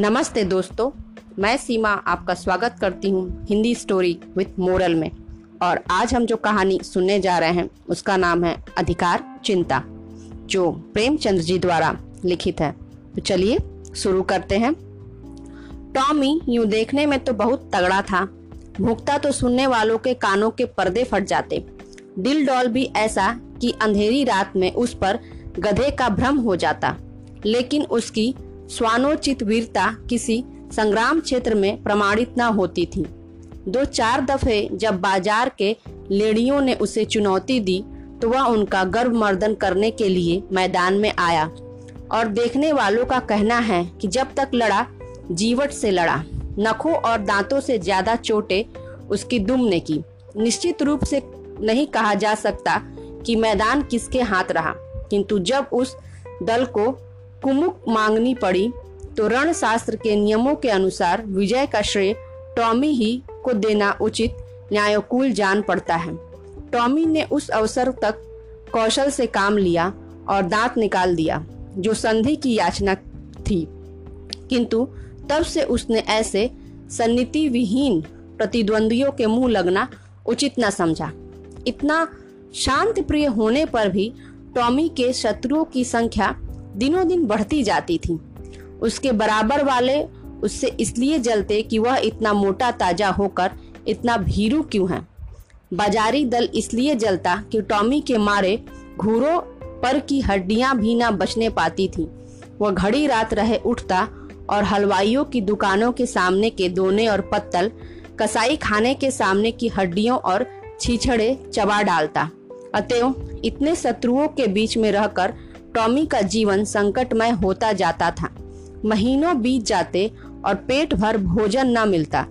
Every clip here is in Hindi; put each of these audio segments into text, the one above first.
नमस्ते दोस्तों, मैं सीमा आपका स्वागत करती हूँ हिंदी स्टोरी विथ मोरल में। और आज हम जो कहानी सुनने जा रहे हैं, उसका नाम है अधिकार चिंता, जो प्रेमचंद्र जी द्वारा लिखित है। तो चलिए शुरू करते हैं। टॉमी, यूँ देखने में तो बहुत तगड़ा था। भुगता तो सुनने वालों के कानों के पर्दे फट जाते। दिल डॉल भी ऐसा कि अंधेरी रात में उस पर गधे का भ्रम हो जाता। लेकिन उसकी स्वानोचित वीरता किसी संग्राम क्षेत्र में प्रमाणित न होती थी। दो चार दफे जब बाज़ार के लेड़ियों ने उसे चुनौती दी तो वह उनका गर्भ मर्दन करने के लिए मैदान में आया। और देखने वालों का कहना है कि जब तक लड़ा, जीवट से लड़ा। नखों और दांतों से ज़्यादा चोटे उसकी दुम ने की। निश्चित रूप से नहीं कहा जा सकता कि मैदान किसके हाथ रहा। किंतु जब उस दल को कुमुक मांगनी पड़ी तो रण शास्त्र के नियमों के अनुसार विजय का श्रेय टॉमी ही को देना उचित न्यायोकूल जान पड़ता है। टॉमी ने उस अवसर तक कौशल से काम लिया और दांत निकाल दिया, जो संधि की याचना थी। किंतु तब से उसने ऐसे सन्निति विहीन प्रतिद्वंदियों के मुँह लगना उचित न समझा। इतना शांत प्रिय होने पर भी टॉमी के शत्रुओं की संख्या दिनों दिन बढ़ती जाती थी। उसके बराबर वाले उससे इसलिए जलते कि वह इतना मोटा ताज़ा होकर इतना भीरू क्यों है? बाजारी दल इसलिए जलता कि टॉमी के मारे घूरों पर की हड्डियाँ भी ना बचने पाती थी। वह घड़ी रात रहे उठता और हलवाइयों की दुकानों के सामने के दोने और पत्तल, कसाई खाने के सामने की हड्डियों और छीछड़े चबा डालता। अतएव इतने शत्रुओं के बीच में रहकर टॉमी का जीवन संकटमय होता जाता था। महीनों बीत जाते और पेट भर भोजन न मिलता।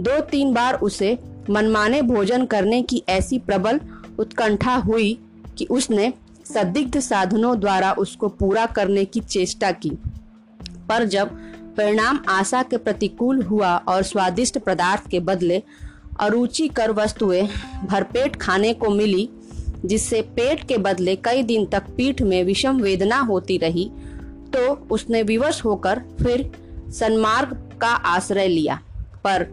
दो तीन बार उसे मनमाने भोजन करने की ऐसी प्रबल उत्कंठा हुई कि उसने संदिग्ध साधनों द्वारा उसको पूरा करने की चेष्टा की। पर जब परिणाम आशा के प्रतिकूल हुआ और स्वादिष्ट पदार्थ के बदले अरुचिकर वस्तुएँ भरपेट खाने को मिली जिससे पेट के बदले कई दिन तक पीठ में विषम वेदना होती रही तो उसने विवश होकर फिर सन्मार्ग का आश्रय लिया। पर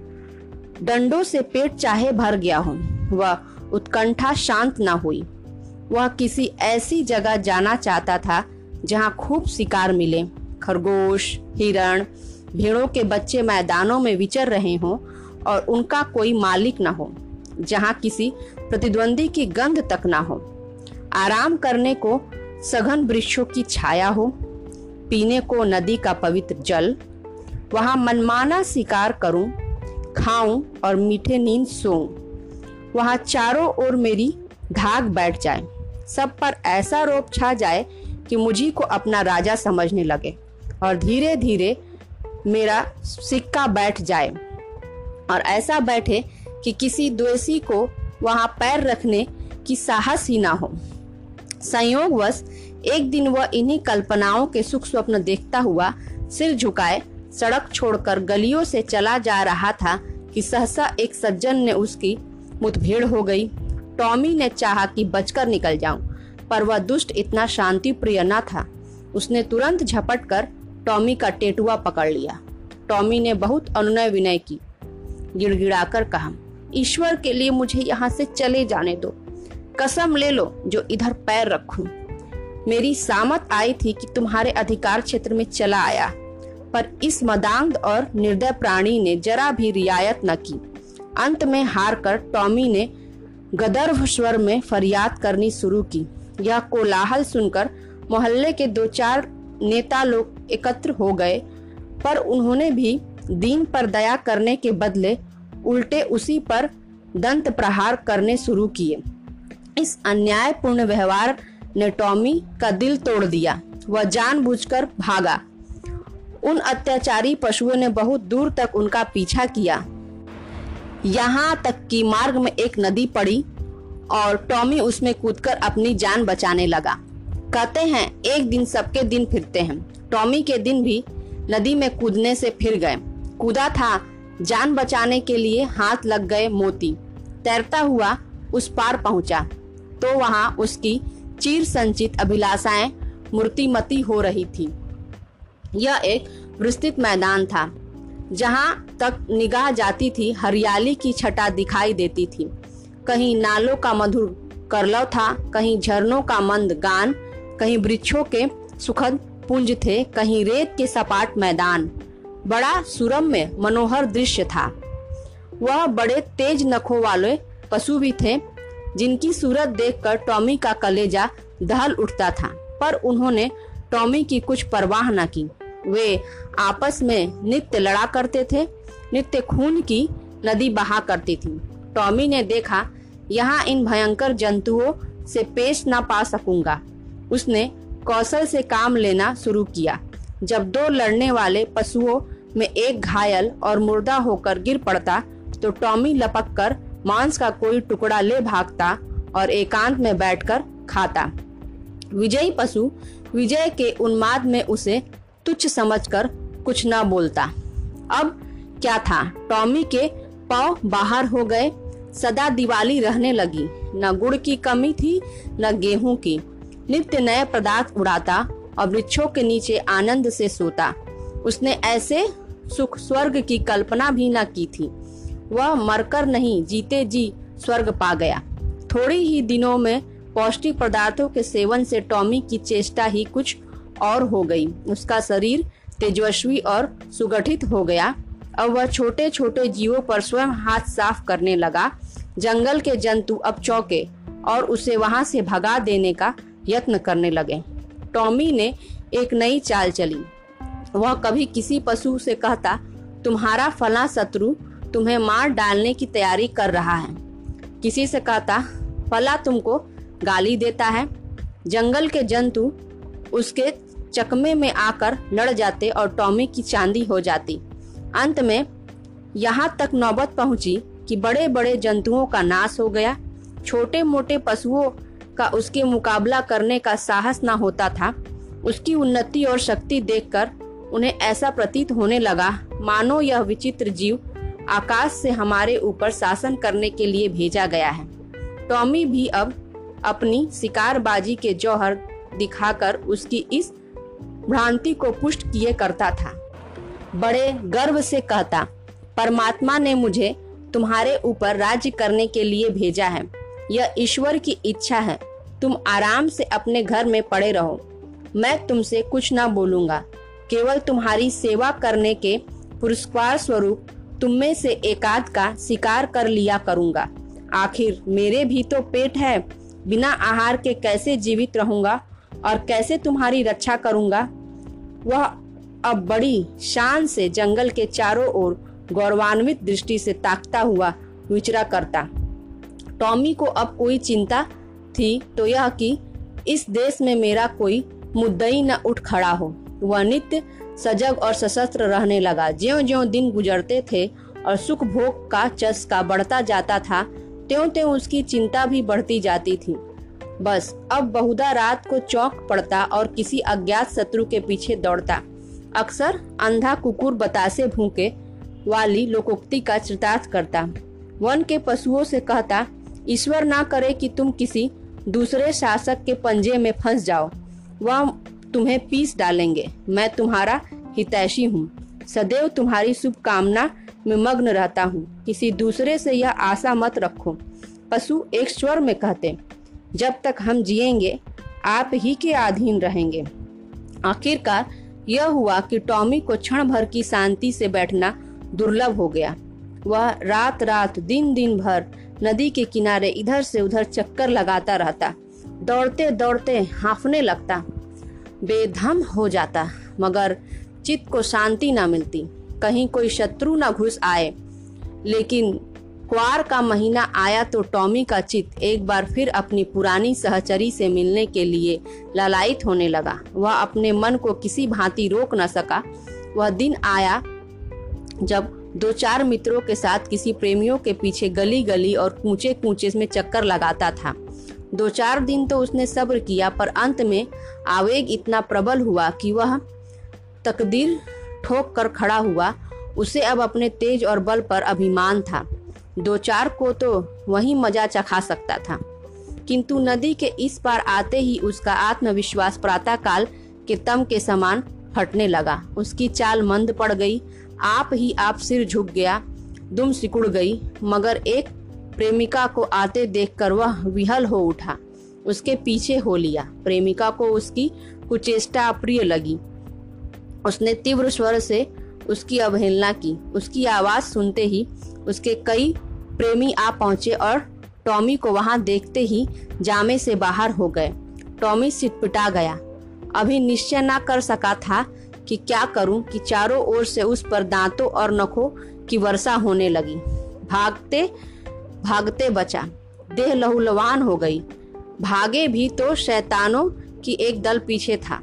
डंडों से पेट चाहे भर गया हो, वह उत्कंठा शांत न हुई। वह किसी ऐसी जगह जाना चाहता था, जहाँ खूब शिकार मिले। खरगोश, हिरण, भेड़ों के बच्चे मैदानों में विचर रहे हों और उनका कोई मालिक न हो, जहाँ किसी प्रतिद्वंदी की गंध तक ना हो। आराम करने को सघन वृक्षों की छाया हो। पीने को नदी का पवित्र जल। वहाँ मनमाना शिकार करूँ, खाऊं और मीठे नींद सोऊं। वहाँ चारों ओर मेरी धाक बैठ जाए। सब पर ऐसा रोप छा जाए कि मुझी को अपना राजा समझने लगे और धीरे धीरे मेरा सिक्का बैठ जाए। और ऐसा बैठे कि किसी द्वेषी को वहाँ पैर रखने की साहस ही ना हो। संयोगवश, एक दिन वह इन्हीं कल्पनाओं के सुख स्वप्न देखता हुआ सिर झुकाए, सड़क छोड़कर गलियों से चला जा रहा था कि सहसा एक सज्जन ने उसकी मुठभेड़ हो गई। टॉमी ने चाहा कि बचकर निकल जाऊँ, पर वह दुष्ट इतना शांति प्रिय न था। उसने तुरंत झपट कर टॉमी का टेटुआ पकड़ लिया। टॉमी ने बहुत अनुनय विनय की, गिड़गिड़ाकर कहा ईश्वर के लिए मुझे यहाँ से चले जाने दो। कसम ले लो, जो इधर पैर रखूँ। मेरी सामत आई थी कि तुम्हारे अधिकार क्षेत्र में चला आया, पर इस मदांग और निर्दय प्राणी ने जरा भी रियायत न की। अंत में हार कर टॉमी ने गदर्भ स्वर में फरियाद करनी शुरू की। यह कोलाहल सुनकर मोहल्ले के दो चार नेता लोग एकत्र हो गए, पर उन्होंने भी दीन पर दया करने के बदले उल्टे उसी पर दंत प्रहार करने शुरू किए। इस अन्यायपूर्ण व्यवहार ने टॉमी का दिल तोड़ दिया। वह जानबूझकर भागा। उन अत्याचारी पशुओं ने बहुत दूर तक उनका पीछा किया। यहाँ तक कि मार्ग में एक नदी पड़ी और टॉमी उसमें कूदकर अपनी जान बचाने लगा। कहते हैं, एक दिन सबके दिन फिरते हैं। टॉमी के दिन भी नदी में कूदने से फिर गए। कूदा था जान बचाने के लिए हाथ लग गए मोती। तैरता हुआ उस पार पहुँचा तो वहाँ उसकी चीर संचित अभिलाषाएँ मूर्तिमती हो रही थी। यह एक विस्तृत मैदान था, जहाँ तक निगाह जाती थी, हरियाली की छटा दिखाई देती थी। कहीं नालों का मधुर करलव था, कहीं झरनों का मंद गान, कहीं वृक्षों के सुखद पुंज थे, कहीं रेत के सपाट मैदान। बड़ा सुरम में मनोहर दृश्य था। वह बड़े तेज नखों वाले पशु भी थे, जिनकी सूरत देखकर टॉमी का कलेजा दहल उठता था। पर उन्होंने टॉमी की कुछ परवाह न की। वे आपस में नित्य लड़ा करते थे, नित्य खून की नदी बहा करती थी। टॉमी ने देखा, यहाँ इन भयंकर जंतुओं से पेश ना पा सकूँगा। उसने कौशल से काम लेना शुरू किया। जब दो लड़ने वाले पशुओं में एक घायल और मुर्दा होकर गिर पड़ता तो टॉमी लपक कर मांस का कोई टुकड़ा ले भागता और एकांत में बैठकर खाता। विजयी पशु विजय के उन्माद में उसे तुच्छ समझकर कुछ न बोलता। अब क्या था? टॉमी के पाव बाहर हो गए, सदा दिवाली रहने लगी। न गुड़ की कमी थी, न गेहूँ की। नित्य नए पदार्थ उड़ाता और वृक्षों के नीचे आनंद से सोता। उसने ऐसे सुख स्वर्ग की कल्पना भी न की थी। वह मरकर नहीं, जीते जी स्वर्ग पा गया। थोड़ी ही दिनों में पौष्टिक पदार्थों के सेवन से टॉमी की चेष्टा ही कुछ और हो गई। उसका शरीर तेजस्वी और सुगठित हो गया। अब वह छोटे छोटे जीवों पर स्वयं हाथ साफ़ करने लगा। जंगल के जंतु अब चौके और उसे वहाँ से भगा देने का यत्न करने लगे। टॉमी ने एक नई चाल चली। वह कभी किसी पशु से कहता, तुम्हारा फला शत्रु तुम्हें मार डालने की तैयारी कर रहा है। किसी से कहता, फला तुमको गाली देता है। जंगल के जंतु उसके चकमे में आकर लड़ जाते और टॉमी की चांदी हो जाती। अंत में यहाँ तक नौबत पहुँची कि बड़े बड़े जंतुओं का नाश हो गया। छोटे मोटे पशुओं का उसके मुकाबला करने का साहस न होता था। उसकी उन्नति और शक्ति देखकर उन्हें ऐसा प्रतीत होने लगा, मानो यह विचित्र जीव आकाश से हमारे ऊपर शासन करने के लिए भेजा गया है। टॉमी भी अब अपनी शिकारबाजी के जौहर दिखाकर उसकी इस भ्रांति को पुष्ट किए करता था। बड़े गर्व से कहता, परमात्मा ने मुझे तुम्हारे ऊपर राज्य करने के लिए भेजा है। यह ईश्वर की इच्छा है। तुम आराम से अपने घर में पड़े रहो। मैं तुमसे कुछ ना बोलूँगा। केवल तुम्हारी सेवा करने के पुरस्कार स्वरूप तुम में से एकाध का शिकार कर लिया करूँगा। आखिर मेरे भी तो पेट है। बिना आहार के कैसे जीवित रहूँगा और कैसे तुम्हारी रक्षा करूँगा? वह अब बड़ी शान से जंगल के चारों ओर गौरवान्वित दृष्टि से ताकता हुआ विचरा करता। टॉमी को अब कोई चिंता थी तो यह कि इस देश में मेरा कोई मुद्दई न उठ खड़ा हो। वह नित्य, सजग और सशस्त्र रहने लगा। ज्यो ज्यो दिन गुजरते थे और सुख भोग का चस्का बढ़ता जाता था त्यों त्यों उसकी चिंता भी बढ़ती जाती थी। बस, अब बहुधा रात को चौक पड़ता और किसी अज्ञात शत्रु के पीछे दौड़ता। अक्सर अंधा कुकुर बतासे भूखे वाली लोकोक्ति का चितार्थ करता। वन के पशुओं से कहता, ईश्वर ना करे कि तुम किसी दूसरे शासक के पंजे में फंस जाओ। वह तुम्हें पीस डालेंगे। मैं तुम्हारा हितैषी हूँ। सदैव तुम्हारी शुभकामना में मग्न रहता हूँ। किसी दूसरे से यह आशा मत रखो। पशु एक स्वर में कहते, जब तक हम जिएँगे, आप ही के अधीन रहेंगे। आखिरकार यह हुआ कि टॉमी को क्षण भर की शांति से बैठना दुर्लभ हो गया। वह रात रात दिन दिन भर नदी के किनारे इधर से उधर चक्कर लगाता रहता। दौड़ते दौड़ते हाफने लगता। बेधम हो जाता, मगर चित्त को शांति ना मिलती। कहीं कोई शत्रु ना घुस आए। लेकिन क्वार का महीना आया तो टॉमी का चित्त एक बार फिर अपनी पुरानी सहचरी से मिलने के लिए ललायित होने लगा। वह अपने मन को किसी भांति रोक न सका। वह दिन आया जब दो चार मित्रों के साथ किसी प्रेमियों के पीछे गली गली और कूचे कूचे में चक्कर लगाता था। दो चार दिन तो उसने सब्र किया, पर अंत में आवेग इतना प्रबल हुआ कि वह तकदीर ठोक कर खड़ा हुआ। उसे अब अपने तेज और बल पर अभिमान था। दो चार को तो वही मज़ा चखा सकता था। किंतु नदी के इस पार आते ही उसका आत्मविश्वास प्रातः काल के तम के समान फटने लगा। उसकी चाल मंद पड़ गई। आप ही आप सिर झुक गया। दुम सिकुड़ गई। मगर एक प्रेमिका को आते देखकर वह विहल हो उठा। उसके पीछे हो लिया। प्रेमिका को उसकी कुचेष्टा अप्रिय लगी। उसने तीव्र स्वर से उसकी अवहेलना की। उसकी आवाज़ सुनते ही उसके कई प्रेमी आ पहुँचे और टॉमी को वहाँ देखते ही जामे से बाहर हो गए। टॉमी सिटपिटा गया। अभी निश्चय ना कर सका था कि क्या करूँ कि चारों ओर से उस पर दांतों और नखों की वर्षा होने लगी। भागते भागते बचा। देह लहूलवान हो गई। भागे भी तो शैतानों की एक दल पीछे था।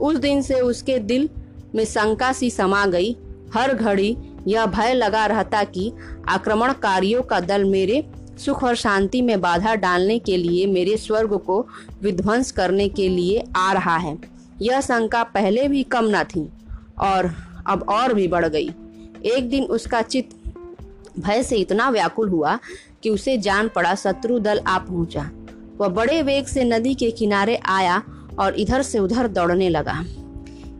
उस दिन से उसके दिल में शंका सी समा गई। हर घड़ी यह भय लगा रहता कि आक्रमणकारियों का दल मेरे सुख और शांति में बाधा डालने के लिए, मेरे स्वर्ग को विध्वंस करने के लिए आ रहा है। यह शंका पहले भी कम न थी और अब और भी बढ़ गई। एक दिन उसका चित्त भय से इतना व्याकुल हुआ कि उसे जान पड़ा शत्रु दल आ पहुँचा। वह बड़े वेग से नदी के किनारे आया और इधर से उधर दौड़ने लगा।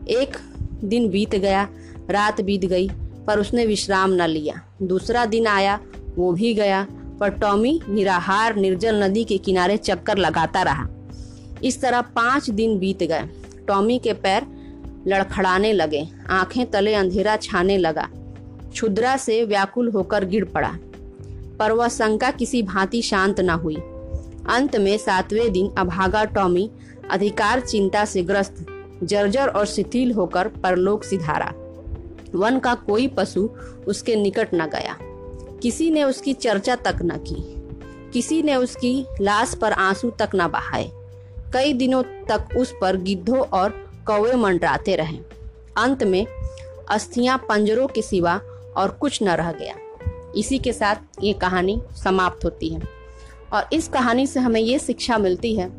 एक दिन बीत गया, रात बीत गई, पर उसने विश्राम न लिया। दूसरा दिन आया, वो भी गया, पर टॉमी निराहार निर्जल नदी के किनारे चक्कर लगाता रहा। इस तरह पाँच दिन बीत गए। टॉमी के पैर लड़खड़ाने लगे, आँखें तले अंधेरा छाने लगा। क्षुद्रा से व्याकुल होकर गिर पड़ा। पर वह शंका किसी भांति शांत न हुई। अंत में सातवें दिन अभागा टॉमी अधिकार चिंता से ग्रस्त, जर्जर और शिथिल होकर परलोक सिधारा। वन का कोई पशु उसके निकट न गया। किसी ने उसकी चर्चा तक न की। किसी ने उसकी लाश पर आँसू तक न बहाए। कई दिनों तक उस पर गिद्धों और कौवे मंडराते रहे। अंत में अस्थियाँ पंजरों के सिवा और कुछ न रह गया। इसी के साथ ये कहानी समाप्त होती है। और इस कहानी से हमें ये शिक्षा मिलती है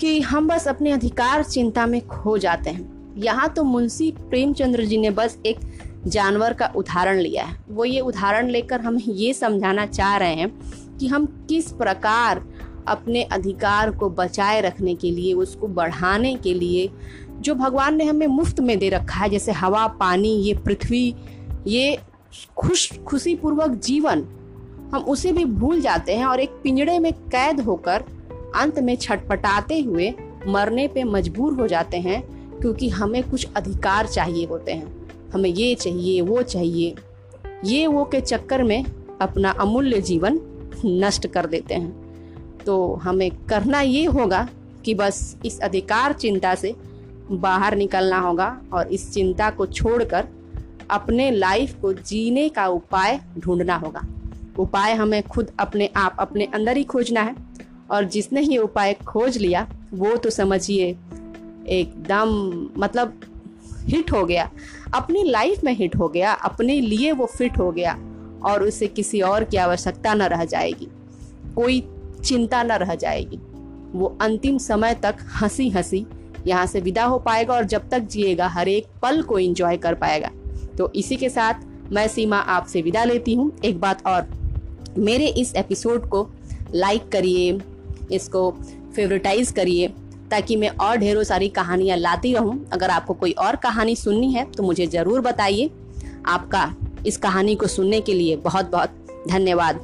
कि हम बस अपने अधिकार चिंता में खो जाते हैं। यहाँ तो मुंशी प्रेमचंद्र जी ने बस एक जानवर का उदाहरण लिया है। वो ये उदाहरण लेकर हम ये समझाना चाह रहे हैं कि हम किस प्रकार अपने अधिकार को बचाए रखने के लिए, उसको बढ़ाने के लिए जो भगवान ने हमें मुफ़्त में दे रखा है, जैसे हवा, पानी, ये पृथ्वी ये खुश खुशी पूर्वक जीवन, हम उसे भी भूल जाते हैं और एक पिंजड़े में कैद होकर अंत में छटपटाते हुए मरने पे मजबूर हो जाते हैं क्योंकि हमें कुछ अधिकार चाहिए होते हैं। हमें ये चाहिए, वो चाहिए। ये वो के चक्कर में अपना अमूल्य जीवन नष्ट कर देते हैं। तो हमें करना ये होगा कि बस इस अधिकार चिंता से बाहर निकलना होगा और इस चिंता को छोड़कर अपने लाइफ को जीने का उपाय ढूंढना होगा। उपाय हमें खुद अपने आप अपने अंदर ही खोजना है। और जिसने ही उपाय खोज लिया, वो तो समझिए एकदम मतलब हिट हो गया। अपनी लाइफ में हिट हो गया, अपने लिए वो फिट हो गया और उसे किसी और की आवश्यकता न रह जाएगी। कोई चिंता न रह जाएगी। वो अंतिम समय तक हँसी हँसी यहाँ से विदा हो पाएगा और जब तक जिएगा, हर एक पल को एंजॉय कर पाएगा। तो इसी के साथ मैं सीमा आपसे विदा लेती हूँ। एक बात और, मेरे इस एपिसोड को लाइक करिए, इसको फेवरेटाइज करिए, ताकि मैं और ढेरों सारी कहानियाँ लाती रहूँ। अगर आपको कोई और कहानी सुननी है तो मुझे ज़रूर बताइए। आपका इस कहानी को सुनने के लिए बहुत बहुत धन्यवाद।